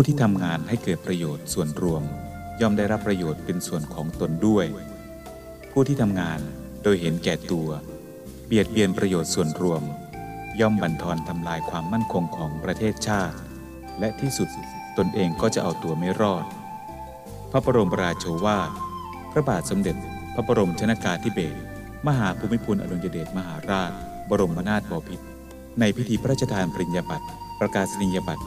ผู้ที่ทำงานให้เกิดประโยชน์ส่วนรวม ย่อมได้รับประโยชน์เป็นส่วนของตนด้วย ผู้ที่ทำงานโดยเห็นแก่ตัว เบียดเบียนประโยชน์ส่วนรวม ย่อมบั่นทอนทำลายความมั่นคงของประเทศชาติ และที่สุดตนเองก็จะเอาตัวไม่รอด พระบรมราโชวาทพระบาทสมเด็จ พระบรมชนากาธิเบศรมหาภูมิพลอดุลยเดชมหาราช บรมนาถบพิตรในพิธีพระราชทานปริญญาบัตรประกาศนียบัตร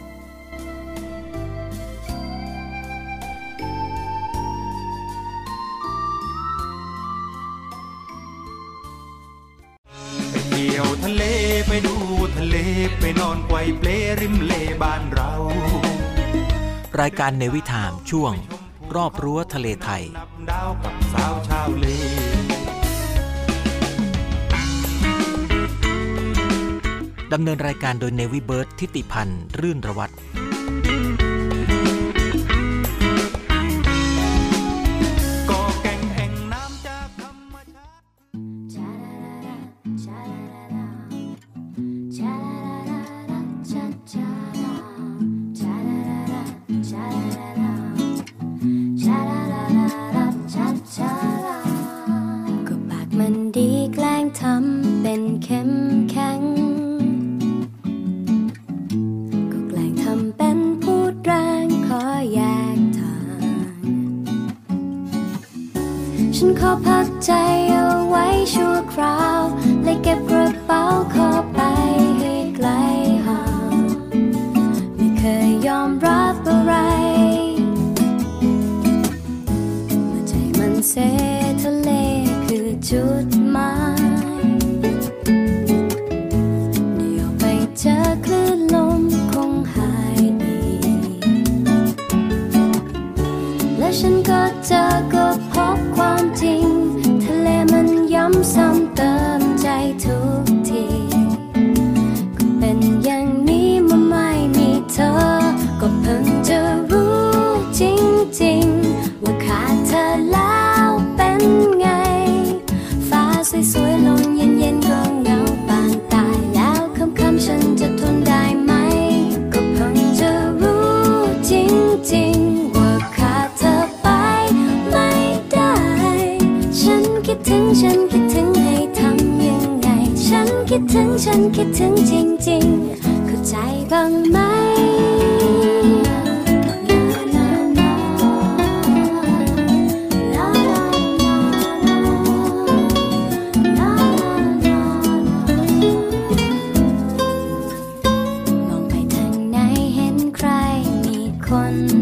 การในวิถามช่วง รอบรั้วทะเลไทย ดาวกับสาวชาวเลดำเนินรายการโดยเนวิเบิร์ตทิติพันธ์ รื่นระวัตร มี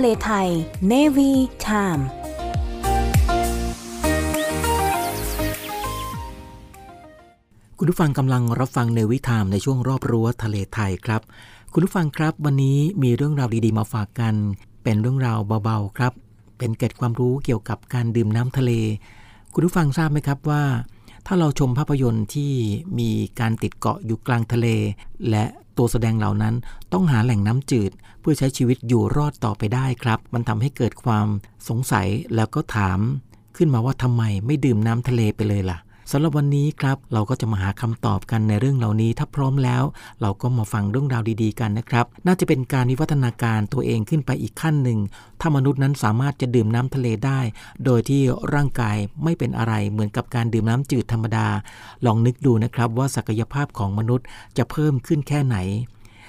ทะเลไทย Navy Time คุณผู้ฟังกำลังรับฟังในวิธามในช่วงรอบรั้วทะเลไทยครับ คุณผู้ฟังครับวันนี้มีเรื่องราวดีๆมาฝากกัน เป็นเรื่องราวเบาๆครับ เป็นเกร็ดความรู้เกี่ยวกับการดื่มน้ำทะเล คุณผู้ฟังทราบไหมครับว่าถ้าเราชมภาพยนตร์ที่มีการติดเกาะอยู่กลางทะเล และ ตัวแสดงเหล่านั้นต้องหาแหล่งน้ำจืด เพื่อใช้ชีวิตอยู่รอดต่อไปได้ครับ มันทำให้เกิดความสงสัยแล้วก็ถาม ขึ้นมาว่าทำไมไม่ดื่มน้ำทะเลไปเลยล่ะ สำหรับวันนี้ครับ เราก็จะมาหาคำตอบกันในเรื่องเหล่านี้ ถ้าพร้อมแล้ว เราก็มาฟังเรื่องราวดีๆกันนะครับ น่าจะเป็นการวิวัฒนาการตัวเองขึ้นไปอีกขั้นหนึ่ง ถ้ามนุษย์นั้นสามารถจะดื่มน้ำทะเลได้ โดยที่ร่างกายไม่เป็นอะไรเหมือนกับการดื่มน้ำจืดธรรมดา ลองนึกดูนะครับว่าศักยภาพของมนุษย์จะเพิ่มขึ้นแค่ไหน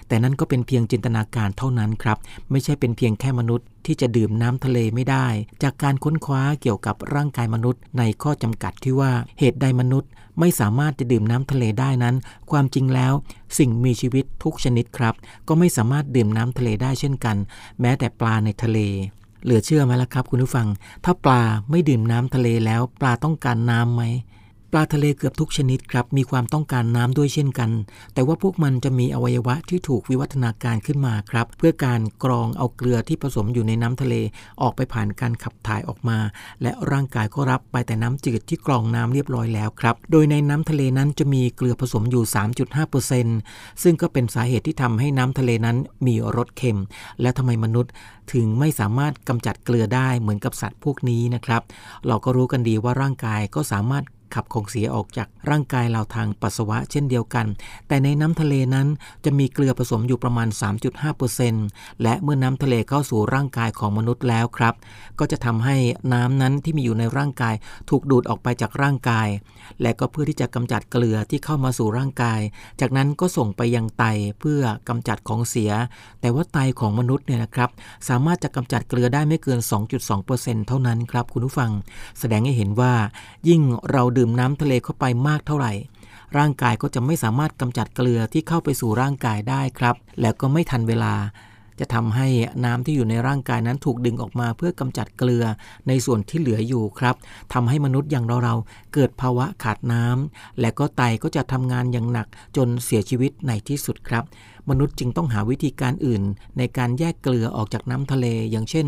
แต่นั่นก็เป็นเพียงจินตนาการเท่านั้นครับ ไม่ใช่เป็นเพียงแค่มนุษย์ ที่จะดื่มน้ำทะเลไม่ได้ จากการค้นคว้าเกี่ยวกับร่างกายมนุษย์ ในข้อจำกัดที่ว่าเหตุใดมนุษย์ ไม่สามารถจะดื่มน้ำทะเลได้นั้น ความจริงแล้ว สิ่งมีชีวิตทุกชนิดครับ ก็ไม่สามารถดื่มน้ำทะเลได้เช่นกัน แม้แต่ปลาในทะเลเหลือเชื่อไหมล่ะครับ คุณผู้ฟัง ถ้าปลาไม่ดื่มน้ำทะเลแล้ว ปลาต้องการน้ำไหม ปลาทะเลเกือบทุกชนิดครับ มีความต้องการน้ำด้วยเช่นกัน แต่ว่าพวกมันจะมีอวัยวะที่ถูกวิวัฒนาการขึ้นมาครับ เพื่อการกรองเอาเกลือที่ผสมอยู่ในน้ำทะเล ออกไปผ่านการขับถ่ายออกมา และร่างกายก็รับไปแต่น้ำจืดที่กรองน้ำเรียบร้อยแล้วครับ โดยในน้ำทะเลนั้นจะมีเกลือผสมอยู่ 3.5%ซึ่งก็เป็นสาเหตุที่ทำให้น้ำทะเลนั้นมีรสเค็ม และทำไมมนุษย์ถึงไม่สามารถกำจัดเกลือได้เหมือนกับสัตว์พวกนี้นะครับ เราก็รู้กันดีว่าร่างกายก็สามารถ ขับของเสียออกจากร่างกายเราทางปัสสาวะเช่นเดียวกัน แต่ในน้ำทะเลนั้นจะมีเกลือผสมอยู่ประมาณ 3.5%และเมื่อน้ำทะเลเข้าสู่ร่างกายของมนุษย์แล้วครับ ก็จะทำให้น้ำนั้นที่มีอยู่ในร่างกาย ถูกดูดออกไปจากร่างกาย และก็เพื่อที่จะกำจัดเกลือที่เข้ามาสู่ร่างกาย จากนั้นก็ส่งไปยังไตเพื่อกำจัดของเสีย แต่ว่าไตของมนุษย์เนี่ยนะครับ สามารถจะกำจัดเกลือได้ไม่เกิน 2.2%เท่านั้นครับคุณผู้ฟัง แสดงให้เห็นว่ายิ่งเราดื่มน้ำทะเลเข้าไปมากเท่าไหร่ ร่างกายก็จะไม่สามารถกำจัดเกลือที่เข้าไปสู่ร่างกายได้ครับ แล้วก็ไม่ทันเวลา จะทำให้น้ำที่อยู่ในร่างกายนั้นถูกดึงออกมาเพื่อกำจัดเกลือในส่วนที่เหลืออยู่ครับทำให้มนุษย์อย่างเราๆเกิดภาวะขาดน้ำและก็ไตก็จะทำงานอย่างหนักจนเสียชีวิตในที่สุดครับ มนุษย์จึงต้องหาวิธีการอื่น ในการแยกเกลือออกจากน้ำทะเล อย่างเช่น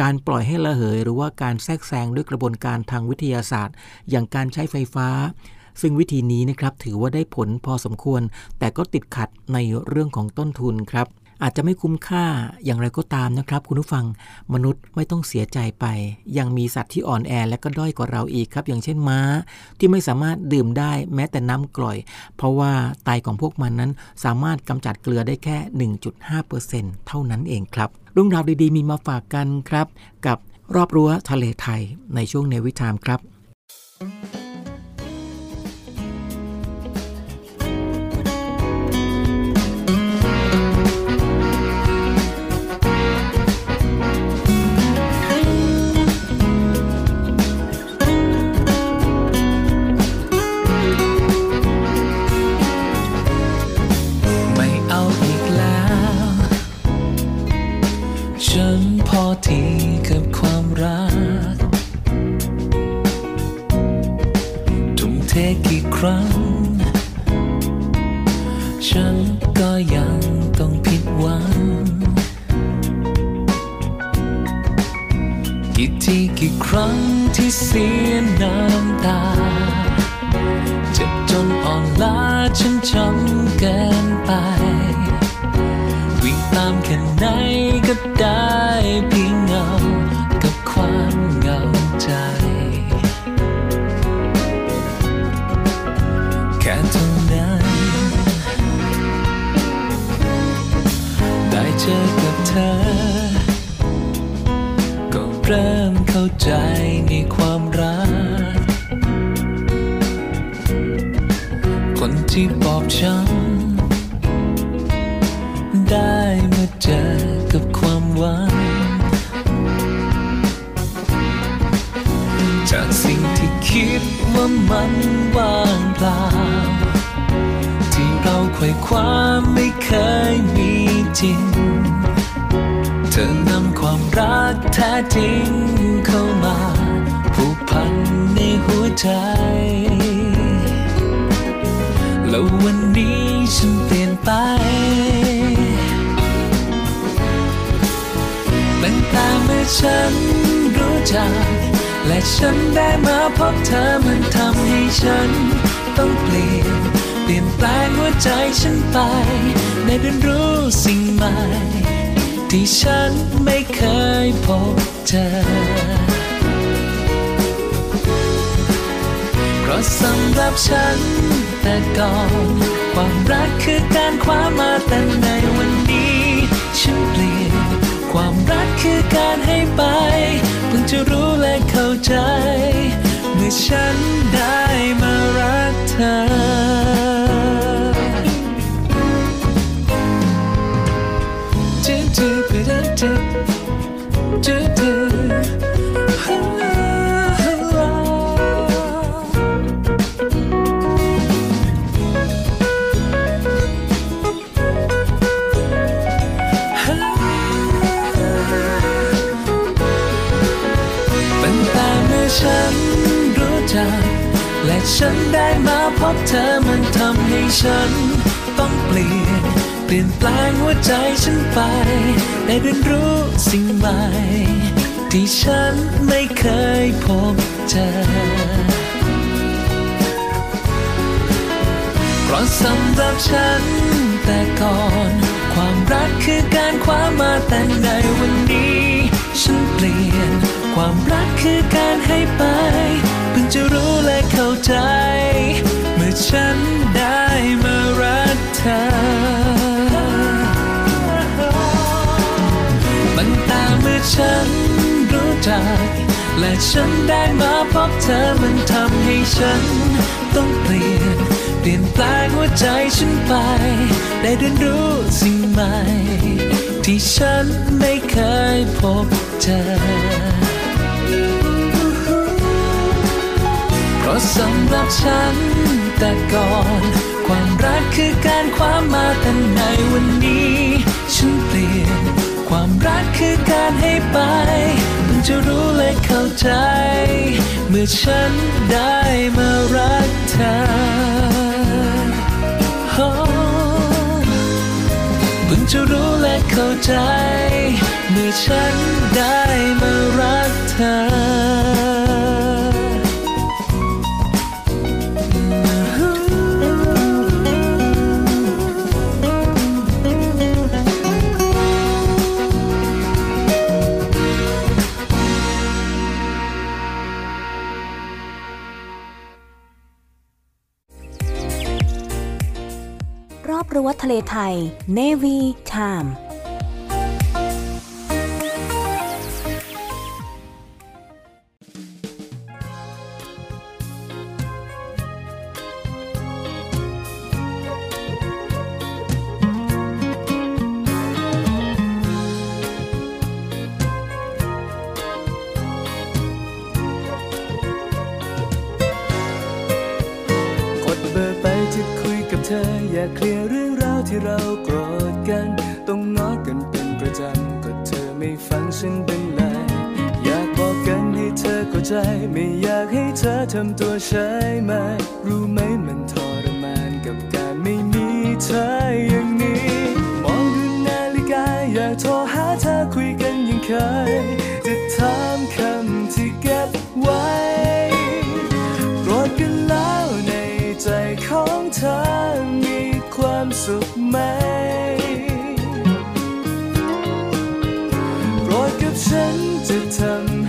การปล่อยให้ระเหย หรือว่าการแทรกแซงด้วยกระบวนการทางวิทยาศาสตร์ อย่างการใช้ไฟฟ้า ซึ่งวิธีนี้นะครับถือว่าได้ผลพอสมควร แต่ก็ติดขัดในเรื่องของต้นทุนครับ อาจจะไม่คุ้มค่าอย่างไรก็ตามนะครับ คุณผู้ฟังมนุษย์ไม่ต้องเสียใจไป ยังมีสัตว์ที่อ่อนแอและก็ด้อยกว่าเราอีกครับ อย่างเช่นม้าที่ไม่สามารถดื่มได้แม้แต่น้ำกร่อย เพราะว่าไตของพวกมันนั้นสามารถกำจัดเกลือได้แค่ 1.5%เท่านั้นเองครับเรื่องราวดีๆ มีมาฝากกันครับ กับรอบรั้วทะเลไทยในช่วงเนวิทามครับไม่ ฉันเปลี่ยนไป ตั้งแต่เมื่อฉันรู้จัก และฉันได้มาพบเธอมันทำให้ฉัน ต้องเปลี่ยน เปลี่ยนแปลงหัวใจฉันไป ได้เรียนรู้สิ่งใหม่ ที่ฉันไม่เคยพบเจอเพราะสำหรับฉันแต่ก่อน ความรักคือการคว้ามาแต่ในวันนี้ฉันเปลี่ยน ความรักคือการให้ไปเพิ่งจะรู้และเข้าใจ เมื่อฉันได้มารักเธอจืดจืดจืดจืดจืดจืด ฉันได้มาพบเธอมันทำให้ฉัน ต้องเปลี่ยน เปลี่ยนแปลงหัวใจฉันไป ได้เรียนรู้สิ่งใหม่ ที่ฉันไม่เคยพบเจอเพราะสำหรับฉันแต่ก่อน ความรักคือการคว้ามาแต่ในวันนี้ ฉันเปลี่ยน ความรักคือการให้ไป จะรู้และเข้าใจ เมื่อฉันได้มารักเธอตั้งแต่เมื่อฉันรู้จัก และฉันได้มาพบเธอมันทำให้ฉัน ต้องเปลี่ยน เปลี่ยนแปลงหัวใจฉันไป ได้เรียนรู้สิ่งใหม่ ที่ฉันไม่เคยพบเจอ ราะสำหรับฉันแต่ก่อน ความรักคือการคว้ามาแต่ในวันนี้ ฉันเปลี่ยน ความรักคือการให้ไปเพิ่งจะรู้และเข้าใจ เมื่อฉันได้มารักเธอโอ้เพิ่งจะรู้และเข้าใจ เมื่อฉันได้มารักเธอ รั้วทะเลไทย Navy Time รู้ไหมมันทรมานกับการไม่มีเธออย่างนี้ มองดูนาฬิกาอยากโทรหาเธอคุยกันยังเคย จะถามคำที่เก็บไว้โกรธกันแล้วในใจของเธอมีความสุขไหมโกรธกับฉันจะทำ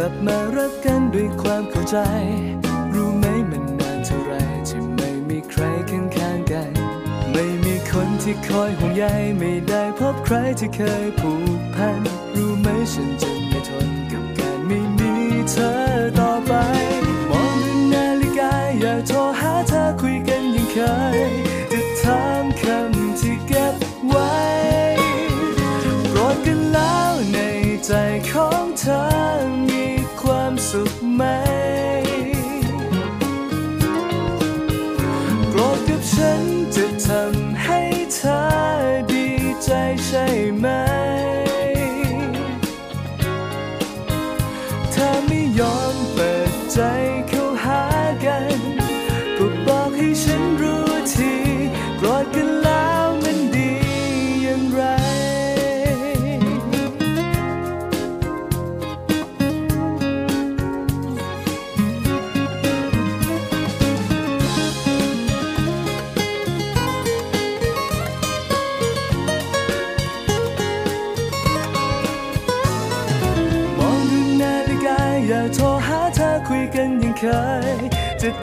ลับมารักกันด้วยความเข้าใจ รู้ไหมมันนานเท่าไรที่ไม่มีใครข้างข้างๆกัน ไม่มีคนที่คอยห่วงใยไม่ได้พบใครที่เคยผูกพัน รู้ไหมฉันจะไม่ทนกับการไม่มีเธอต่อไป มองดูนาฬิกาอยากโทรหาเธอคุยกันยังเคย ทำให้เธอดีใจใช่ไหม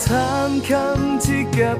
ถามคำที่เก็บ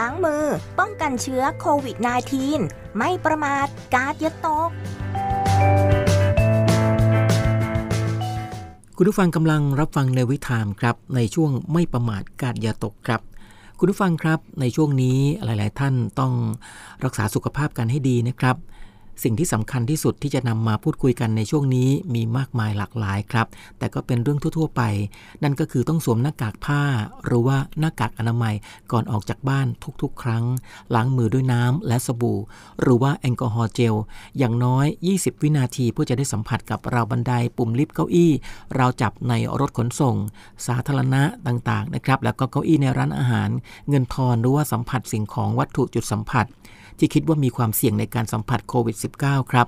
ล้างมือ ป้องกันเชื้อโควิด -19 ไม่ประมาทกาดอย่าตก คุณผู้ฟังกำลังรับฟังในวิถามครับ ในช่วงไม่ประมาทกาดอย่าตกครับคุณผู้ฟังครับในช่วงนี้หลาย ๆ ท่านต้องรักษาสุขภาพกันให้ดีนะครับ สิ่งที่สำคัญที่สุดที่จะนำมาพูดคุยกันในช่วงนี้มีมากมายหลากหลายครับ แต่ก็เป็นเรื่องทั่ว ๆ ไป นั่นก็คือต้องสวมหน้ากากผ้า หรือว่าหน้ากากอนามัยก่อนออกจากบ้านทุกๆ ครั้ง ล้างมือด้วยน้ำและสบู่ หรือว่าแอลกอฮอล์เจล อย่างน้อย 20 วินาทีเพื่อจะได้สัมผัสกับราวบันไดปุ่มลิฟต์เก้าอี้ราวจับในรถขนส่ง สาธารณะต่างๆนะครับแล้วก็เก้าอี้ในร้านอาหาร เงินทอนหรือว่าสัมผัสสิ่งของวัตถุจุดสัมผัส ที่คิดว่ามีความเสี่ยงในการสัมผัสโควิด -19 ครับ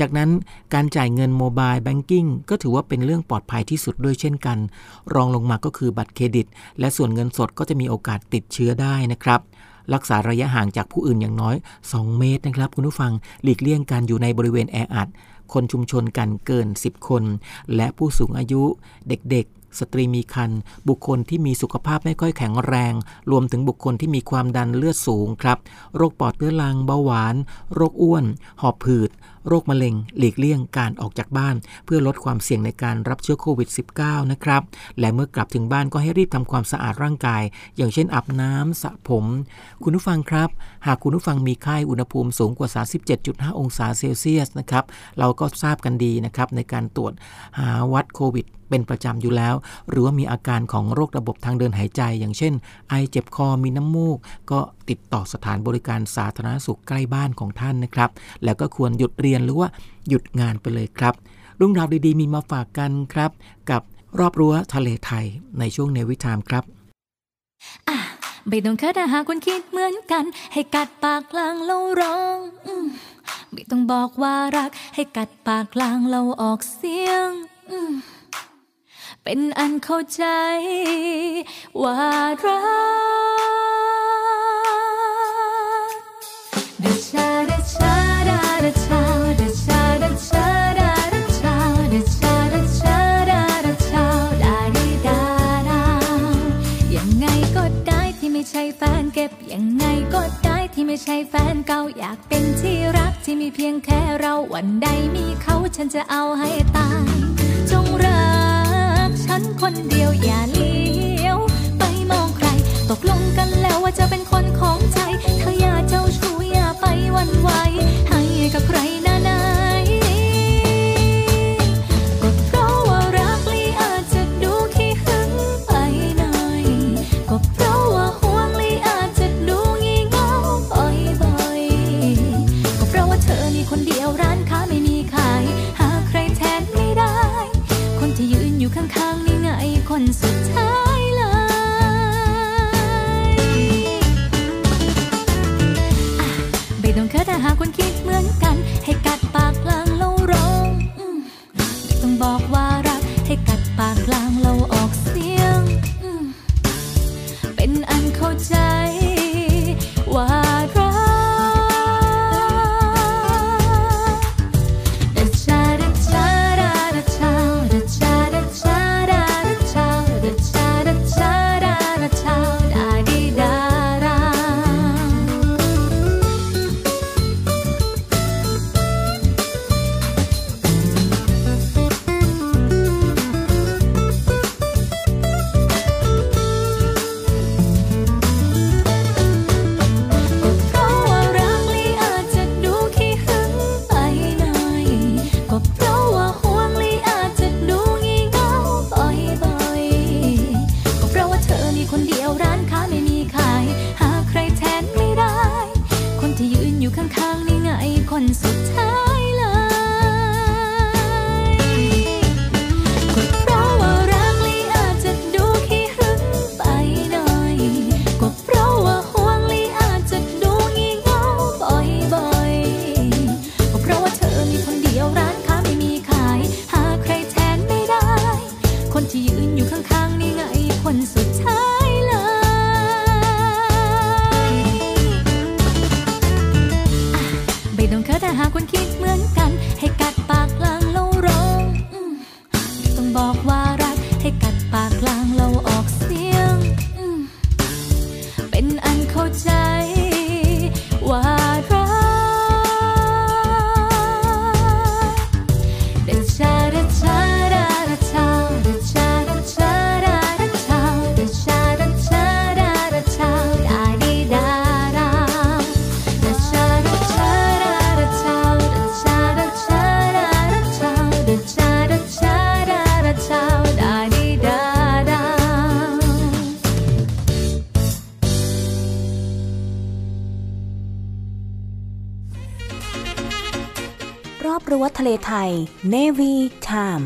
จากนั้นการจ่ายเงิน mobile banking ก็ถือว่าเป็นเรื่องปลอดภัยที่สุดด้วยเช่นกัน รองลงมาก็คือบัตรเครดิต และส่วนเงินสดก็จะมีโอกาสติดเชื้อได้นะครับรักษาระยะห่างจากผู้อื่นอย่างน้อย 2 เมตรนะครับ คุณผู้ฟังหลีกเลี่ยงการอยู่ในบริเวณแออัด คนชุมนุมกันเกิน 10 คน และผู้สูงอายุ เด็กๆ สตรีมีครรภ์บุคคลที่มีสุขภาพไม่ค่อยแข็งแรง รวมถึงบุคคลที่มีความดันเลือดสูงครับ โรคปอดเรื้อรังเบาหวาน โรคอ้วน หอบผืด โรคมะเร็ง หลีกเลี่ยงการออกจากบ้าน เพื่อลดความเสี่ยงในการรับเชื้อโควิด -19 นะครับ และเมื่อกลับถึงบ้านก็ให้รีบทำความสะอาดร่างกาย อย่างเช่นอาบน้ำสระผม คุณผู้ฟังครับ หากคุณผู้ฟังมีไข้อุณหภูมิสูงกว่า 37.5 องศาเซลเซียสนะครับเราก็ทราบกันดีนะครับในการตรวจหาวัดโควิด เป็นประจำอยู่แล้ว หรือว่ามีอาการของโรคระบบทางเดินหายใจ อย่างเช่น ไอเจ็บคอมีน้ำมูก ก็ติดต่อสถานบริการสาธารณสุขใกล้บ้านของท่านนะครับ แล้วก็ควรหยุดเรียนหรือว่าหยุดงานไปเลยครับเรื่องราวดีๆ มีมาฝากกันครับ กับรอบรั้วทะเลไทยในช่วงเนวิทามครับอะไม่ต้องคิดหาคุณคิดเหมือนกัน ให้กัดปากกลางแล้วร้องไม่ต้องบอกว่ารัก ให้กัดปากกลางเราออกเสียง เป็นอันเข้าใจ ว่ารักดชาดชาดาชาดชาดชาดาชาดาชาดาชาดาดีดาดายังไงก็ได้ที่ไม่ใช่แฟนเก็บยังไงก็ได้ที่ไม่ใช่แฟนเก่าอยากเป็นที่รักที่มีเพียงแค่เราวันใดมีเขาฉันจะเอาให้ตาย จงรักันคนเดียวอย่าเลี้ยว ไปมองใคร ตกลงกันแล้วว่าจะเป็นคนของใจ เธออย่าเจ้าชู้อย่าไปวันไหวให้กับใครนะ คนสุดท้ายเลย ไม่ต้องเคิดถ้าหากคุณคิด ทะเลไทย Navy Time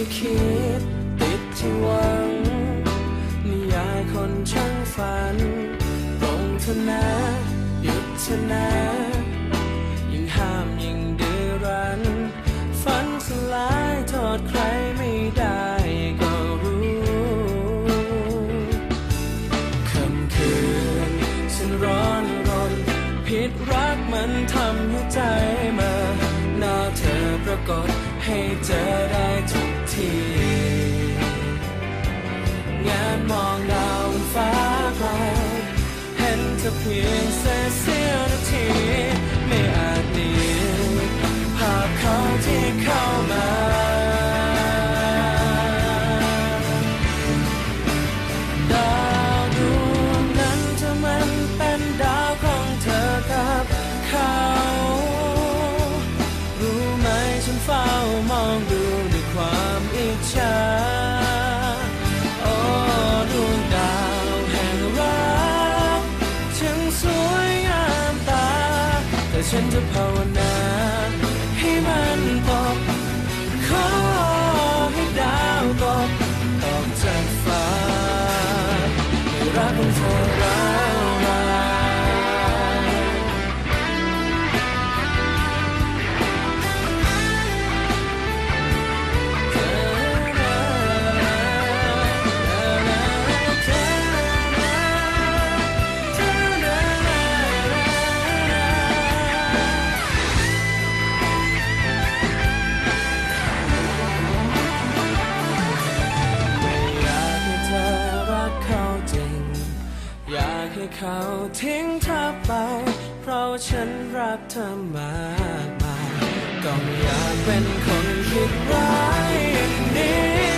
ที่คิดติดที่หวังนิยายคนช่างฝันตรงเธอนะหยุดเธอนะยิ่งห้ามยิ่งดื้อรั้นฝันสลายโทษใครไม่ได้ก็รู้ค่ำคืนฉันร้อนรนผิดรักมันทำให้ใจมาหน้าเธอปรากฏให้เจอได้ ห็ เขาทิ้งเธอไป เพราะฉันรักเธอมากมายก็ไม่อยากเป็นคนคิดร้ายอย่างนี้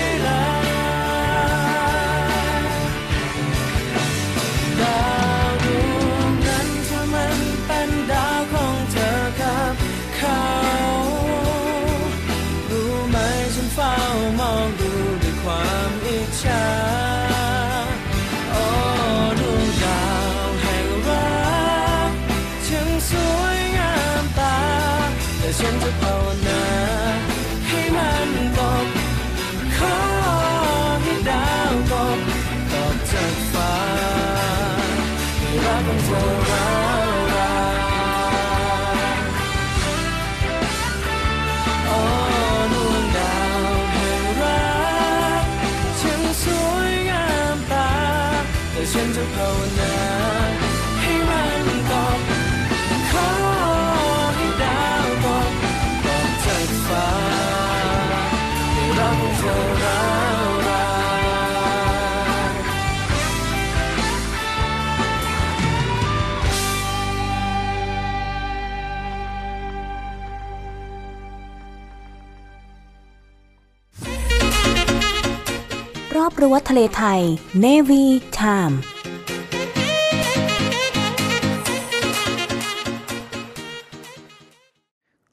รั้วทะเลไทย Navy Time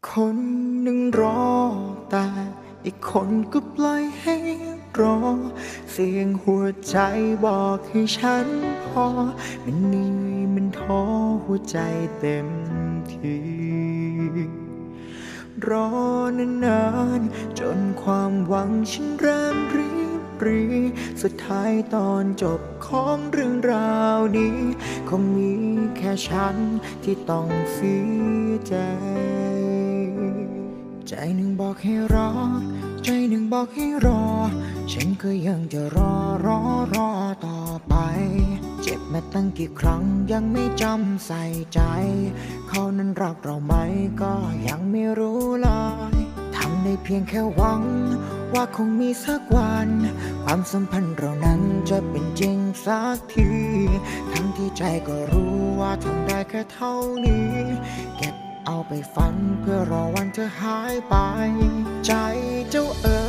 คนหนึ่งรอแต่อีกคนก็ปล่อยให้รอ เสียงหัวใจบอกให้ฉันพอ มันเหนื่อยมันท้อหัวใจเต็มทีรอนานๆจนความหวังฉันเริ่มรี ปรี สุดท้ายตอนจบของเรื่องราวนี้ คงมีแค่ฉันที่ต้องเสียใจ ใจหนึ่งบอกให้รอ ใจหนึ่งบอกให้รอ ฉันก็ยังจะรอรอรอต่อไป เจ็บมาตั้งกี่ครั้งยังไม่จำใส่ใจ เขานั้นรักเราไหมก็ยังไม่รู้เลยทำได้เพียงแค่หวัง ว่าคงมีสักวัน ความสัมพันธ์เรานั้นจะเป็นจริงสักที ทั้งที่ใจก็รู้ว่าทำได้แค่เท่านี้ เก็บเอาไปฝันเพื่อรอวันเธอหายไป ใจเจ้าเอ๋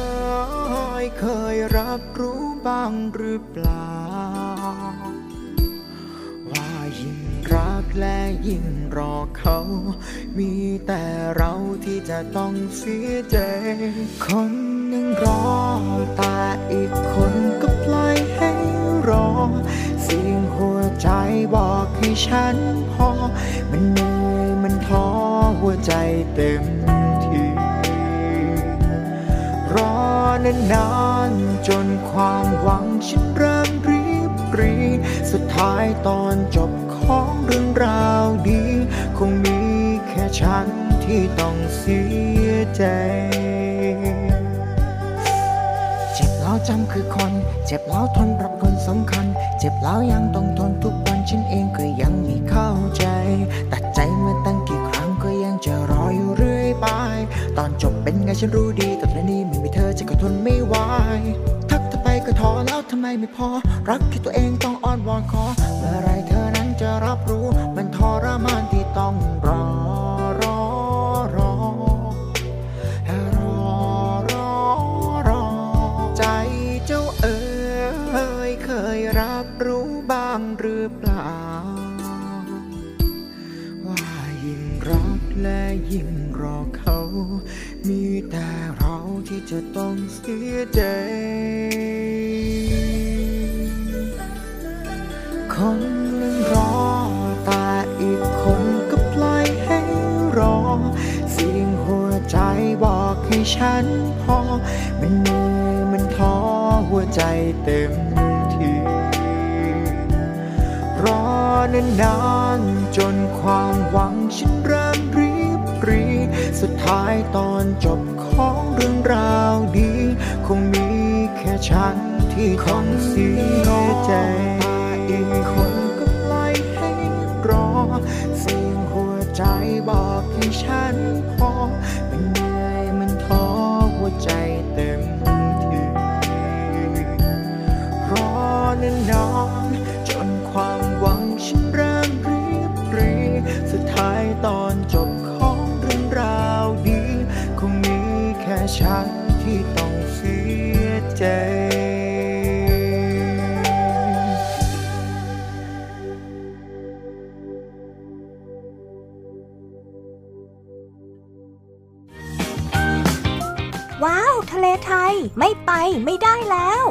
ยเคยรับรู้บ้างหรือเปล่า ว่ายิ่งรัก และยิ่งรอเขา มีแต่เราที่จะต้องเสียใจ คนหนึ่งรอ แต่อีกคนก็ปล่อยให้รอเสียงหัวใจบอกให้ฉันพอ มันเหนื่อยมันท้อหัวใจเต็มทีรอนานๆจนความหวังฉันเริ่มรีบรี สุดท้ายตอนจบ ของเรื่องราวดี คงมีแค่ฉันที่ต้องเสียใจ เจ็บแล้วจำคือคน เจ็บแล้วทนรับคนสำคัญ เจ็บแล้วยังต้องทนทุกวันฉันเองก็ยังไม่เข้าใจ ตัดใจมาตั้งกี่ครั้งก็ยังจะรออยู่เรื่อยไป ตอนจบเป็นไงฉันรู้ดีแต่ตอนนี้ไม่มีเธอฉันก็ทนไม่ไหวทักเธอไปก็ท้อแล้วทำไมไม่พอ รักที่ตัวเองต้องอ้อนวอนขอเมื่อไรเธอ จะรับรู้มันทรมานที่ต้องรอรอรอรอรอรอ ใจเจ้าเอ๋ยเคยรับรู้บ้างหรือเปล่า ว่ายิ่งรักและยิ่งรอเขา มีแต่เราที่จะต้องเสียใจ ฉันพอ มันเหนื่อยมันท้อหัวใจเต็มทีรอนานๆจนความหวังฉันเริ่มรีบรีสุดท้ายตอนจบของเรื่องราวดีคงมีแค่ฉันที่ต้องเสียใจ ฉันที่ต้องเสียใจ ว้าว ทะเลไทยไม่ไปไม่ได้แล้ว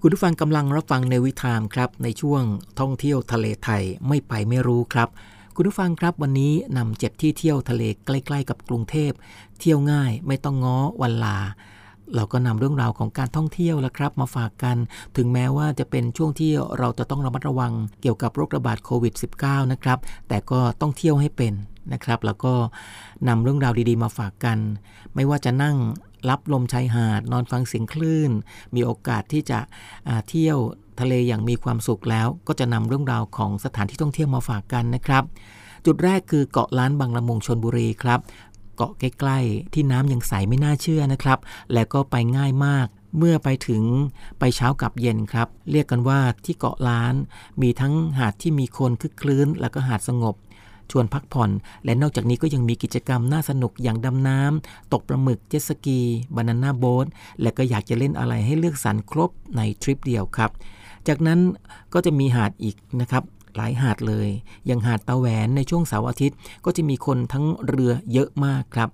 คุณผู้ฟังกำลังรับฟังในวิถามครับ ในช่วงท่องเที่ยวทะเลไทยไม่ไปไม่รู้ครับ คุณผู้ฟังครับวันนี้นำเจ็ดที่เที่ยวทะเลใกล้ ๆ กับกรุงเทพ เที่ยวง่ายไม่ต้องง้อวันลา เราก็นำเรื่องราวของการท่องเที่ยวแล้วครับ มาฝากกัน ถึงแม้ว่าจะเป็นช่วงที่เราจะต้องระมัดระวังเกี่ยวกับโรคระบาดโควิด -19 นะครับ แต่ก็ต้องเที่ยวให้เป็นนะครับ แล้วก็นำเรื่องราวดีๆ มาฝากกัน ไม่ว่าจะนั่งรับลมชายหาด นอนฟังเสียงคลื่น มีโอกาสที่จะเที่ยว ทะเลอย่างมีความสุขแล้ว ก็จะนำเรื่องราวของสถานที่ท่องเที่ยวมาฝากกันนะครับ จุดแรกคือเกาะล้านบางละมุงชนบุรีครับ เกาะใกล้ๆ ที่น้ำยังใสไม่น่าเชื่อนะครับ และก็ไปง่ายมากเมื่อไปถึงไปเช้ากับเย็นครับ เรียกกันว่าที่เกาะล้าน มีทั้งหาดที่มีคนคึกคลื้น แล้วก็หาดสงบ ชวนพักผ่อน และนอกจากนี้ก็ยังมีกิจกรรมน่าสนุกอย่างดำน้ำตกปลาหมึกเจ็ตสกีบานาน่าโบ๊ทและก็อยากจะเล่นอะไรให้เลือกสรรครบในทริปเดียวครับ จากนั้นก็จะมีหาดอีกนะครับหลายหาดเลย อย่างหาดตะแหวนในช่วงเสาร์อาทิตย์ ก็จะมีคนทั้งเรือเยอะมากครับ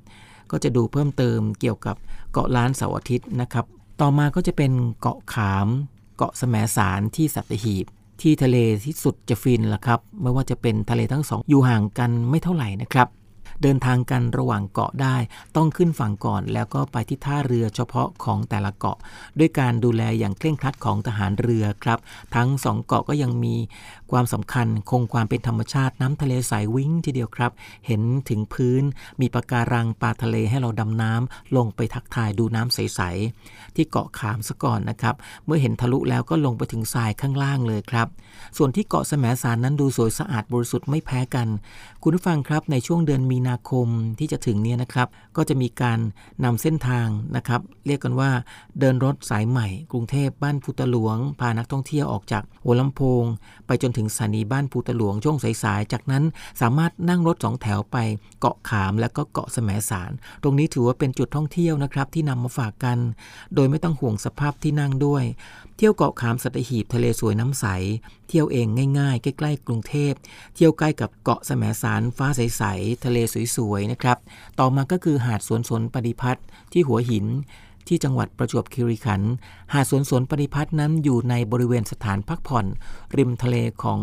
ก็จะดูเพิ่มเติมเกี่ยวกับเกาะล้านเสาร์อาทิตย์นะครับ ต่อมาก็จะเป็นเกาะขาม เกาะแสมสารที่สัตหีบ ที่ทะเลที่สุดจะฟินละครับ ไม่ว่าจะเป็นทะเลทั้งสองอยู่ห่างกันไม่เท่าไหร่นะครับ เดินทางกันระหว่างเกาะได้ ต้องขึ้นฝั่งก่อน แล้วก็ไปที่ท่าเรือเฉพาะของแต่ละเกาะ ด้วยการดูแลอย่างเคร่งครัดของทหารเรือครับ ทั้งสองเกาะก็ยังมีความสำคัญคงความเป็นธรรมชาติน้ำทะเลใสวิ่งทีเดียวครับ เห็นถึงพื้นมีปะการังปลาทะเลให้เราดำน้ำลงไปทักทายดูน้ำใสๆที่เกาะขามซะก่อนนะครับ เมื่อเห็นทะลุแล้วก็ลงไปถึงทรายข้างล่างเลยครับ ส่วนที่เกาะแสมสารนั้นดูสวยสะอาดบริสุทธิ์ไม่แพ้กัน คุณผู้ฟังครับในช่วงเดือนมีนาคมที่จะถึงเนี่ยนะครับ ก็จะมีการนำเส้นทางนะครับเรียกกันว่าเดินรถสายใหม่ กรุงเทพบ้านพุตะหลวง พานักท่องเที่ยวออกจากหัวลำโพง ไปจนถึงสถานีบ้านภูตะหลวงช่วงสายๆ จากนั้นสามารถนั่งรถสองแถวไปเกาะขามและก็เกาะแสมสาร ตรงนี้ถือว่าเป็นจุดท่องเที่ยวนะครับที่นำมาฝากกัน โดยไม่ต้องห่วงสภาพที่นั่งด้วย เที่ยวเกาะขามสัตหีบทะเลสวยน้ำใส เที่ยวเองง่ายๆ ใกล้ๆกรุงเทพ เที่ยวใกล้กับเกาะแสมสารฟ้าใสๆทะเลสวยๆนะครับ ต่อมาก็คือหาดสวนสนปฏิพัฒน์ที่หัวหิน ที่จังหวัดประจวบคีรีขันธ์หาดสวนสวนปฏิพัฒน์นั้นอยู่ในบริเวณสถานพักผ่อน ริมทะเลของ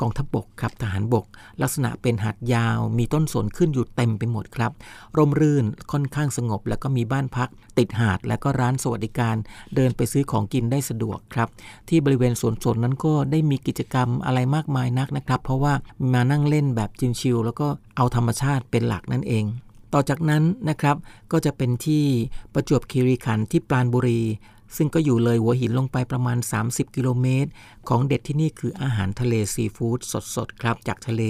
กองทัพบบกครับทหารบก ลักษณะเป็นหาดยาว มีต้นสนขึ้นอยู่เต็มไปหมดครับ ร่มรื่นค่อนข้างสงบ แล้วก็มีบ้านพัก ติดหาดและก็ร้านสวัสดิการ เดินไปซื้อของกินได้สะดวกครับ ที่บริเวณสวนสนนั้นก็ได้มีกิจกรรมอะไรมากมายนักนะครับ เพราะว่ามานั่งเล่นแบบชิลๆแล้วก็เอาธรรมชาติเป็นหลักนั่นเอง ต่อจากนั้นนะครับก็จะเป็นที่ประจวบคีรีขันธ์ที่ปราณบุรี ซึ่งก็อยู่เลยหัวหินลงไปประมาณ 30 กิโลเมตร ของเด็ดที่นี่คืออาหารทะเลซีฟู้ดสดๆ ครับ จากทะเล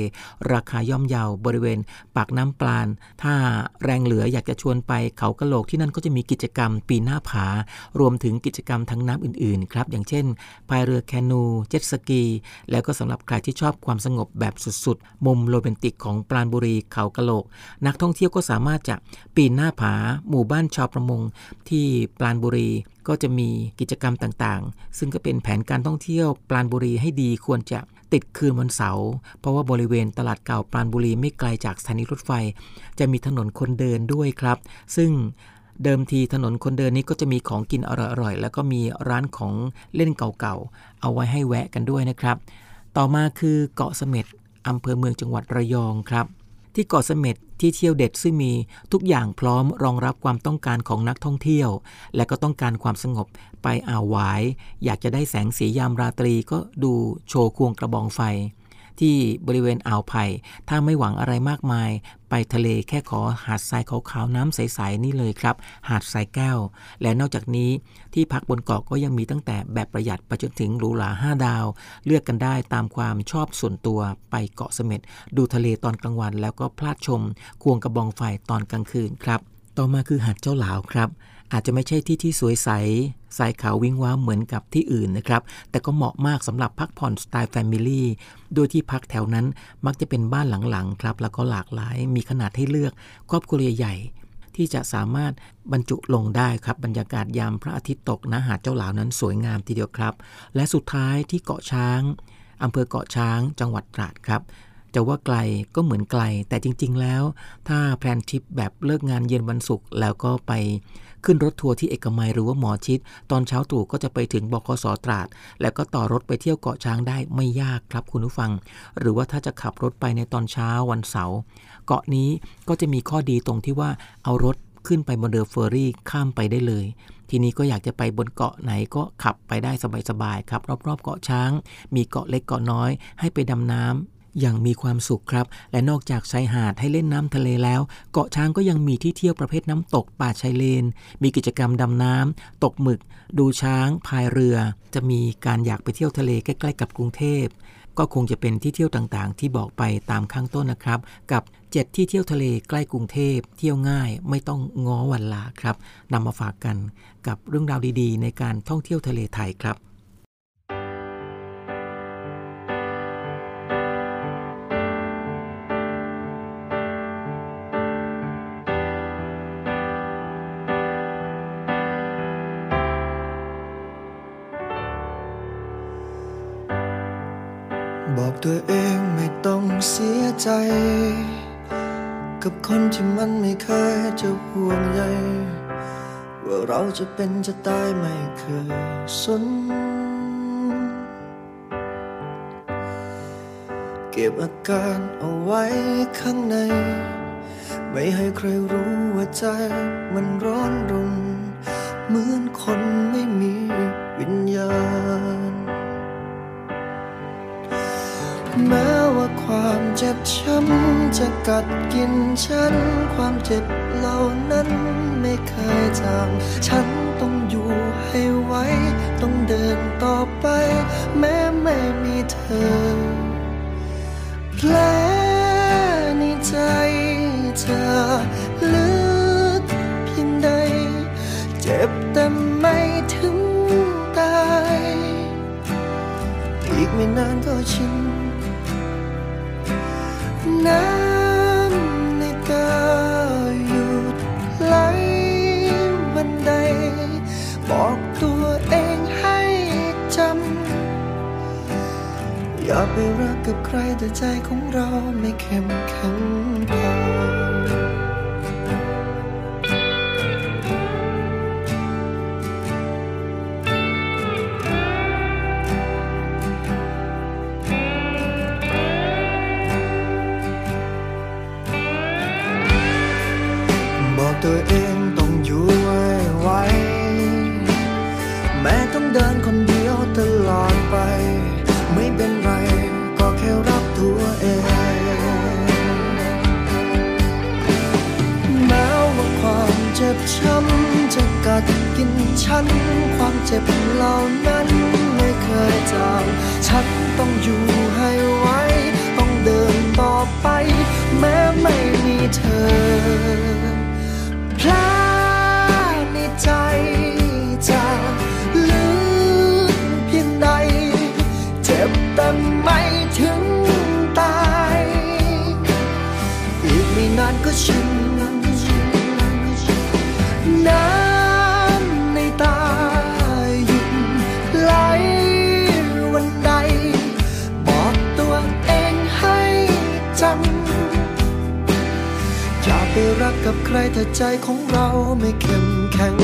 ราคาย่อมเยาบริเวณ ปากน้ำปลาน ถ้าแรงเหลืออยากจะชวนไปเขากะโหลกที่นั่นก็จะมีกิจกรรมปีนหน้าผา รวมถึงกิจกรรมทั้งน้ำอื่นๆ ครับ อย่างเช่นพายเรือแคนู เจ็ตสกี แล้วก็สำหรับใครที่ชอบความสงบแบบสุดๆ มุมโรแมนติกของปราณบุรีเขากะโหลก นักท่องเที่ยวก็สามารถจะปีนหน้าผา หมู่บ้านชาวประมงที่ปราณบุรี ก็จะมีกิจกรรมต่างๆ ซึ่งก็เป็นแผนการท่องเที่ยวปราณบุรีให้ดีควรจะติดคืนวันเสาร์เพราะว่าบริเวณตลาดเก่าปราณบุรีไม่ไกลจากสถานีรถไฟ จะมีถนนคนเดินด้วยครับ ซึ่งเดิมทีถนนคนเดินนี้ก็จะมีของกินอร่อยๆ แล้วก็มีร้านของเล่นเก่าๆ เอาไว้ให้แวะกันด้วยนะครับ ต่อมาคือเกาะเสม็ดอำเภอเมืองจังหวัดระยองครับ ที่เกาะเสม็ด ที่เที่ยวเด็ดซึ่งมีทุกอย่างพร้อมรองรับความต้องการของนักท่องเที่ยว และก็ต้องการความสงบไปอ่าวหวาย อยากจะได้แสงสียามราตรีก็ดูโชว์ควงกระบองไฟ ที่บริเวณอ่าวไผ่ ถ้าไม่หวังอะไรมากมาย ไปทะเลแค่ขอหาดทรายขาวๆน้ำใสๆนี่เลยครับ หาดทรายแก้ว และนอกจากนี้ที่พักบนเกาะก็ยังมีตั้งแต่แบบประหยัดไปจนถึงหรูหรา5ดาว เลือกกันได้ตามความชอบส่วนตัวไปเกาะเสม็ดดูทะเลตอนกลางวัน แล้วก็พลาดชม ควงกระบองไฟตอนกลางคืนครับ ต่อมาคือหาดเจ้าหลาวครับ อาจจะไม่ใช่ที่ที่สวยใสทรายขาววิงว้าเหมือนกับที่อื่นนะครับ แต่ก็เหมาะมากสำหรับพักผ่อนสไตล์แฟมิลี่โดยที่พักแถวนั้นมักจะเป็นบ้านหลังๆครับ แล้วก็หลากหลายมีขนาดให้เลือกครอบครัวใหญ่ที่จะสามารถบรรจุลงได้ครับ บรรยากาศยามพระอาทิตย์ตกนะหาดเจ้าหลาวนั้นสวยงามทีเดียวครับ และสุดท้ายที่เกาะช้างอำเภอเกาะช้างจังหวัดตราดครับจะว่าไกลก็เหมือนไกลแต่จริง ๆ แล้ว ถ้าแพลนทริปแบบเลิกงานเย็นวันศุกร์แล้วก็ไป ขึ้นรถทัวร์ที่เอกมัยหรือว่าหมอชิด ตอนเช้าตรู่ก็จะไปถึงบกสตราด แล้วก็ต่อรถไปเที่ยวเกาะช้างได้ไม่ยากครับคุณผู้ฟัง หรือว่าถ้าจะขับรถไปในตอนเช้าวันเสาร์เกาะนี้ก็จะมีข้อดีตรงที่ว่าเอารถขึ้นไปบนเรือเฟอร์รี่ข้ามไปได้เลย ทีนี้ก็อยากจะไปบนเกาะไหนก็ขับไปได้สบายๆครับ รอบๆเกาะช้าง มีเกาะเล็กเกาะน้อย ให้ไปดำน้ำ อย่างมีความสุขครับ และนอกจากชายหาดให้เล่นน้ำทะเลแล้ว เกาะช้างก็ยังมีที่เที่ยวประเภทน้ำตกป่าชายเลน มีกิจกรรมดำน้ำตกหมึก ดูช้าง พายเรือ จะมีการอยากไปเที่ยวทะเลใกล้ๆกับกรุงเทพก็คงจะเป็นที่เที่ยวต่างๆ ที่บอกไปตามข้างต้นนะครับ กับ 7 ที่เที่ยวทะเลใกล้กรุงเทพ เที่ยวง่ายไม่ต้องง้อวันลาครับนำมาฝากกันกับเรื่องราวดีๆ ในการท่องเที่ยวทะเลไทยครับ ตัวเองไม่ต้องเสียใจ กับคนที่มันไม่เคยจะห่วงใยว่าเราจะเป็นจะตายไม่เคยสน เก็บอาการเอาไว้ข้างใน ไม่ให้ใครรู้ว่าใจมันร้อนรน เหมือนคน จ็บช้ำจะกัดกินฉัน ความเจ็บเหล่านั้นไม่เคยจางฉันต้องอยู่ให้ไหวต้องเดินต่อไป แม้ไม่มีเธอแผลในใจเธอลึกเพียงใด เจ็บแต่ไม่ถึงตาย อีกไม่นานก็ชิน น้ำในตาหยุดไหลวันใด บอกตัวเองให้จำ อย่าไปรักกับใครแต่ใจของเราไม่เข้มแข็งพอ กินฉัน ความเจ็บเหล่านั้นไม่เคยจางฉันต้องอยู่ให้ไว้ต้องเดินต่อไป แม้ไม่มีเธอพลในใจจะ รักกับใครแต่ใจของเราไม่เข้มแข็ง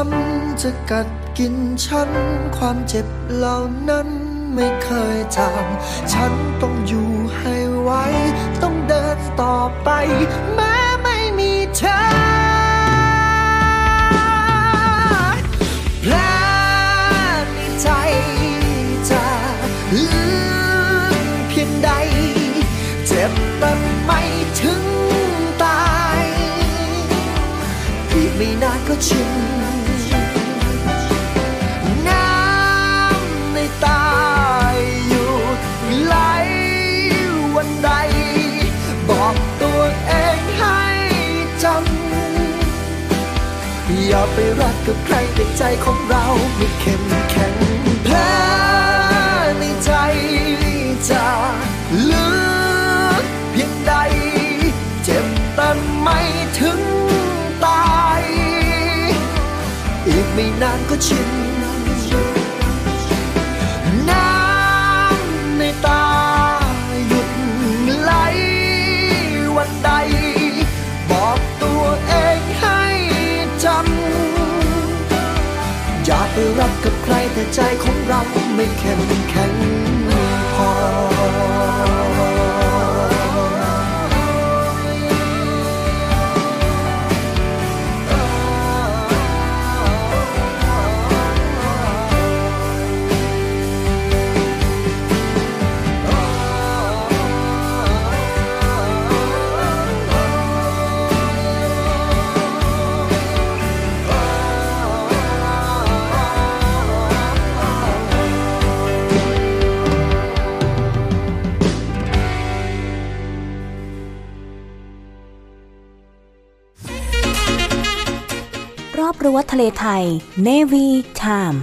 ช้ำจะกัดกินฉัน ความเจ็บเหล่านั้นไม่เคยจางฉันต้องอยู่ให้ไวต้องเดินต่อไป แม้ไม่มีเธอแผลในใจจะลึกเพียงใด เจ็บแต่ไม่ถึงตายอีกไม่นานก็ชิน ไปรักกับใครแต่ใจของเราไม่เข้มแข็งแผลในใจจะลึกเพียงใด เจ็บแต่ไม่ถึงตาย อีกไม่นานก็ชิน แต่ใจของเราไม่เข้มแข็งพอ รอบรั้วทะเลไทย Navy Time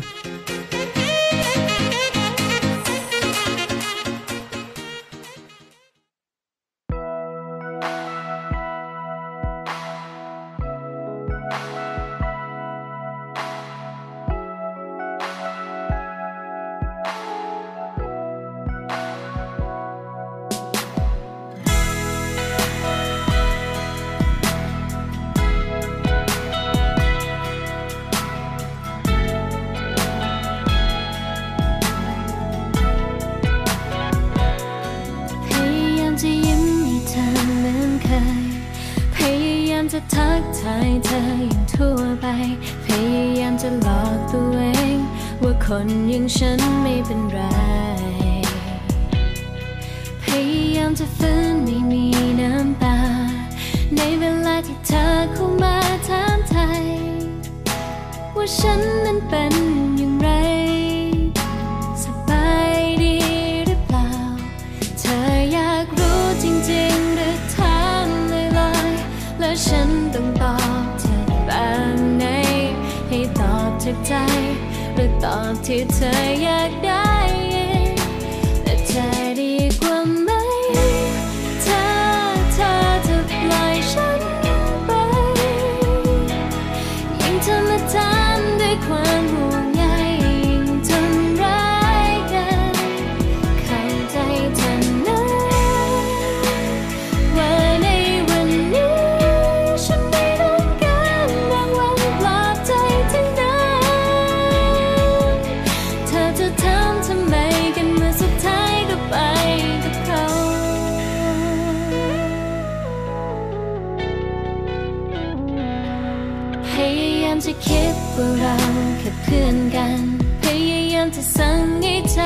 ว่าเราแค่เพื่อนกัน พยายามจะสั่งให้ใจ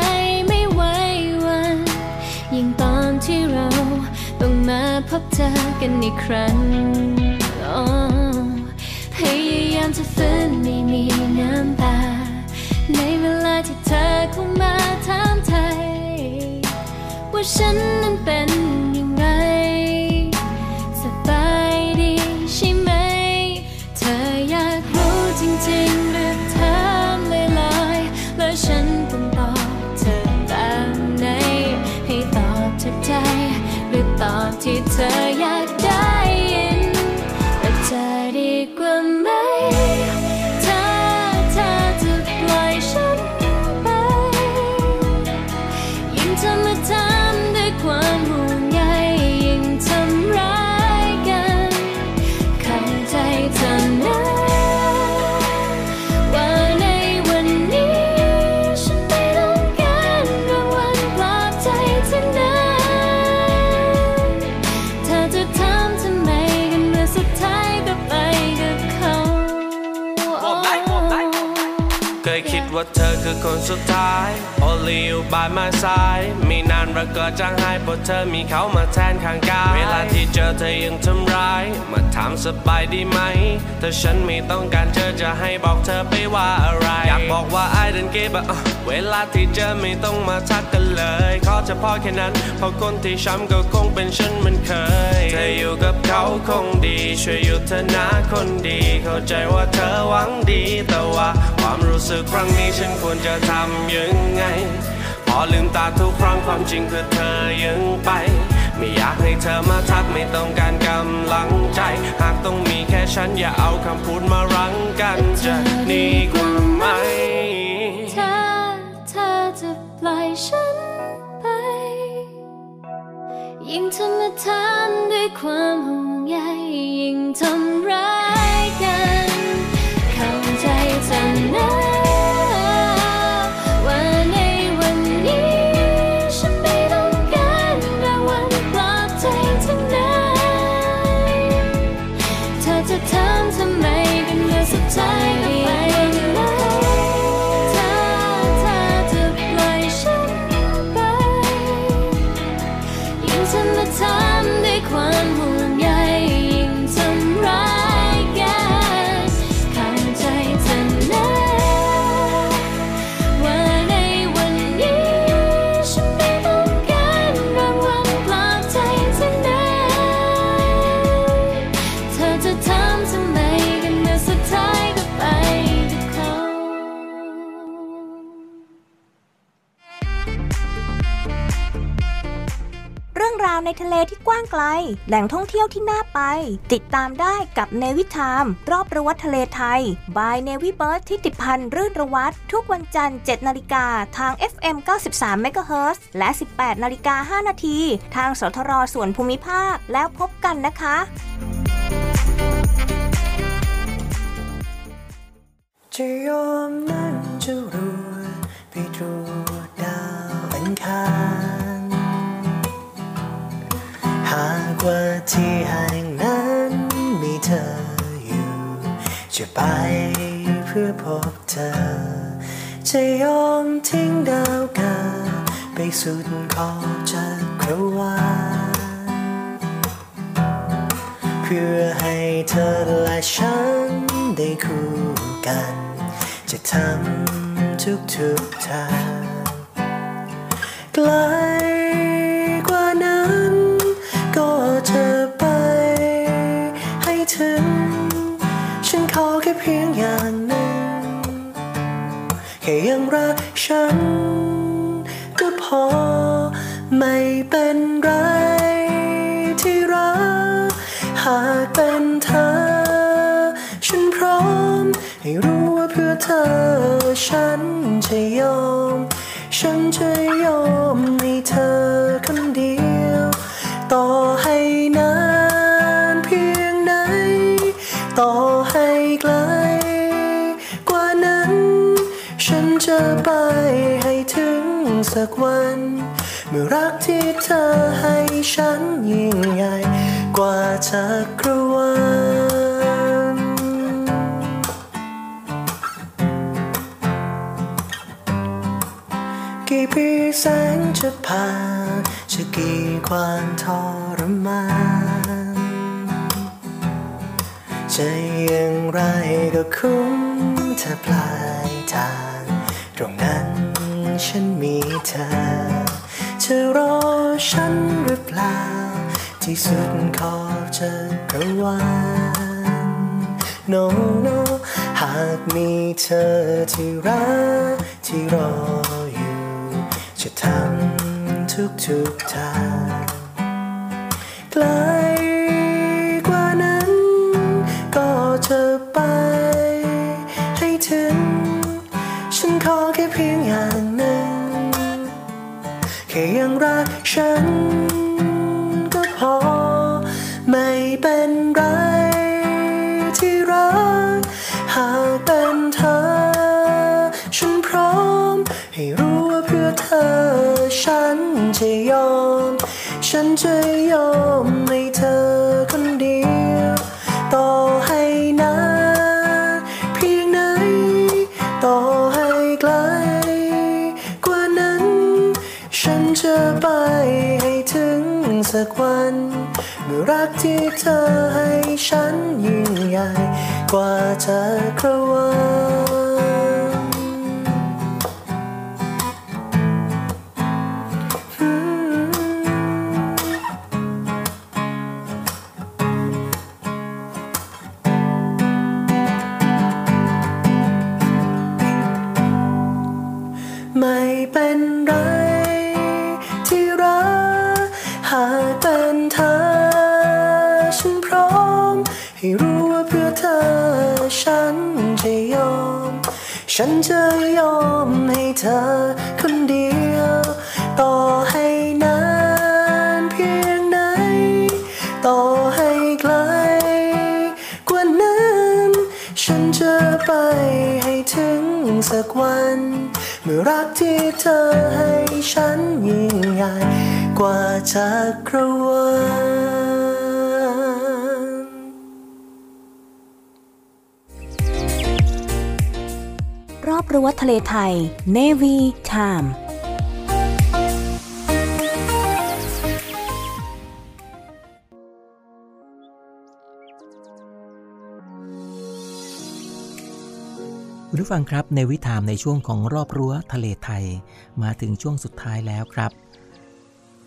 ไม่ไหววัน ยิ่งตอนที่เราต้องมาพบเธอกันอีกครั้งอ๋อพยายามจะฟื้นไม่มีน้ำตา ในเวลาที่เธอเข้ามาถามไทยว่าฉันนั้นเป็น อคือคนสุดท้าย Only you by my side ไม่นานเราก็จางหายเพราะเธอมีเขามาแทนข้างกาย เวลาที่เจอเธอยังทำร้าย มาถามสบายดีไหม ถ้าฉันไม่ต้องการเจอจะให้บอกเธอไปว่าอะไร อยากบอกว่า I don't give a เวลาที่เจอไม่ต้องมาทักกันเลย ขอเฉพาะแค่นั้น เพราะคนที่ช้ำก็คงเป็นฉันเหมันเคย เธออยู่กับเขาคงดี ช่วยหยุดเธอนะคนดี เข้าใจว่าเธอหวังดีแต่ว่าความรู้ สึกครั้งนี้ฉันควรจะทำยังไง พอลืมตาทุกครั้งความจริงคือเธอยังไป ไม่อยากให้เธอมาทักไม่ต้องการกำลังใจ หากต้องมีแค่ฉันอย่าเอาคำพูดมารั้งกันจะดีกว่าไหมถ้าเธอจะปล่อยฉันไป ยิ่งเธอมาถามด้วยความห่วงใยยิ่งทำร้าย ทะเลที่กว้างไกล แหล่งท่องเที่ยวที่น่าไป ติดตามได้กับเนวิทาม รอบระวัดทะเลไทย บายเนวิเบิร์ดที่ติดพันธ์รื่นระวัดทุกวันจันทร์7นาฬิกาทาง FM 93 MHz และ 18นาฬิกา5นาทีทางสทรส่วนภูมิภาคแล้วพบกันนะคะจะยอมนั่งจะรัวไปตรวจดาวอังคาร ว่าที่แห่งนั้นมีเธออยู่ จะไปเพื่อพบเธอ จะยอมทิ้งดาวกาไปสุดขอบจักรวาลเพื่อให้เธอและฉันได้คู่กัน จะทำทุกทุกๆทางไกล ค่ยังรักฉัน ก็พอไม่เป็นไรที่รัก หากเป็นเธอ ฉันพร้อม ให้รู้ว่าเพื่อเธอ ฉันจะยอม ฉันจะยอมให้เธอคนเดียว ต่อให้ สักวัน เมื่อรักที่เธอให้ฉันยิ่งใหญ่กว่าจักรวาลกี่ปีแสงจะผ่านจะกี่ความทรมานจะอย่างไรก็คุ้มถ้าปลายทางตรงนั้น ฉันมีเธอจะรอฉันหรือเปล่า ที่สุดขอบจักรวาล no no หากมีเธอที่รักที่รออยู่ จะทำทุกทุกทางกลก รักที่เธอให้ฉันยิ่งใหญ่กว่าเธอครวา ฉันจะยอมให้เธอคนเดียว ต่อให้นานเพียงไหน ต่อให้ไกลกว่านั้น ฉันจะไปให้ถึงสักวัน เมื่อรักที่เธอให้ฉันยิ่งใหญ่กว่าจักรวาล รั้วทะเลไทย Navy Time คุณผู้ฟังครับในวิถามในช่วงของรอบรั้วทะเลไทย มาถึงช่วงสุดท้ายแล้วครับ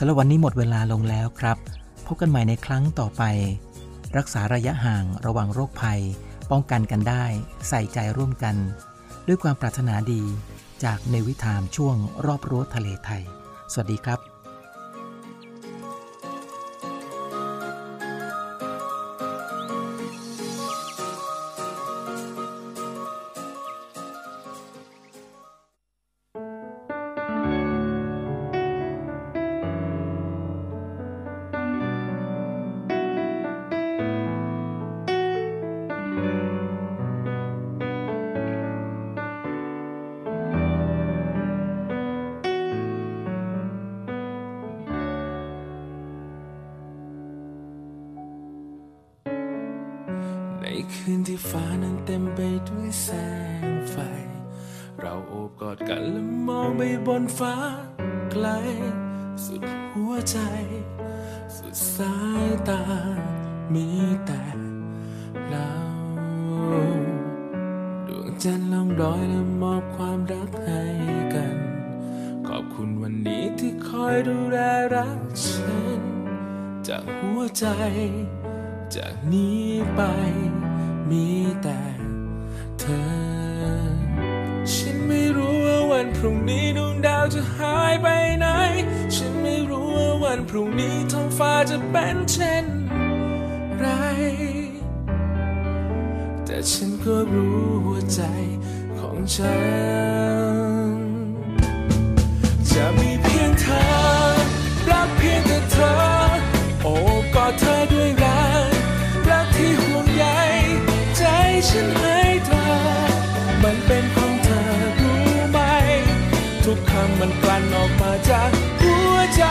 สำหรับวันนี้หมดเวลาลงแล้วครับ พบกันใหม่ในครั้งต่อไป รักษาระยะห่างระวังโรคภัย ป้องกันกันได้ ใส่ใจร่วมกัน ด้วยความปรารถนาดีจากในวิถามช่วงรอบรั้วทะเลไทย สวัสดีครับ「 กอดกันและมองไปบนฟ้าไกล สุดหัวใจ สุดสายตา มีแต่เราดวงจันทร์ล่องลอยและมอบความรักให้กัน ขอบคุณวันนี้ที่คอยดูแลรักฉัน จากหัวใจ จากนี้ไป มีแต่เธอ พรุ่งนี้ดวงดาวจะหายไปไหน ฉันไม่รู้ว่าวันพรุ่งนี้ท้องฟ้าจะเป็นเช่นไร แต่ฉันก็รู้หัวใจของฉัน จะมีเพียงเธอ รักเพียงแต่เธอ โอ้กอดเธอด้วยรัก รักที่ห่วงใยใจฉันำมันกลั่นออกมาจากหัวใจ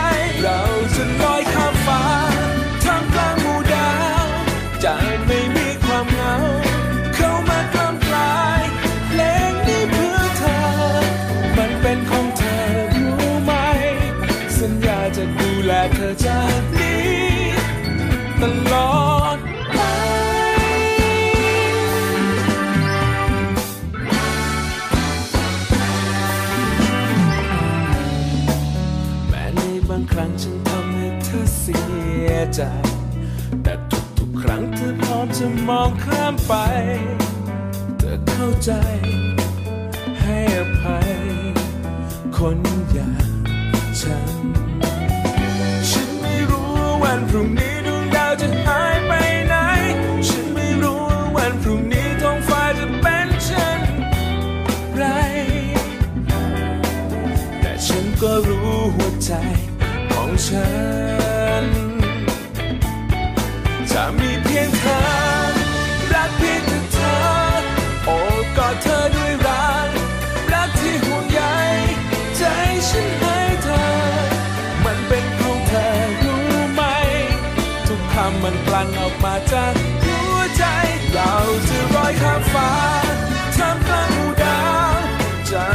จะมองข้ามไปเธอเข้าใจ ให้อภัย คนอย่างฉัน ฉันไม่รู้ว่าวันพรุ่งนี้ดวงดาวจะหายไปไหน ฉันไม่รู้ว่าวันพรุ่งนี้ท้องฟ้าจะเป็นเช่นไร แต่ฉันก็รู้หัวใจของฉัน คำมันพลั่นออกมาจากหัวใจ เราจะลอยข้ามฟ้าทำกลางดาวจะ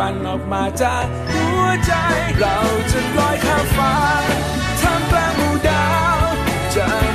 ลั่นออกมาจากหัวใจ เราจะลอยข้ามฟ้าท่ามกลางหมู่ดาวจะ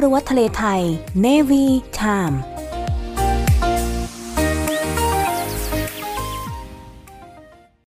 รอบรั้วทะเลไทย Navy Time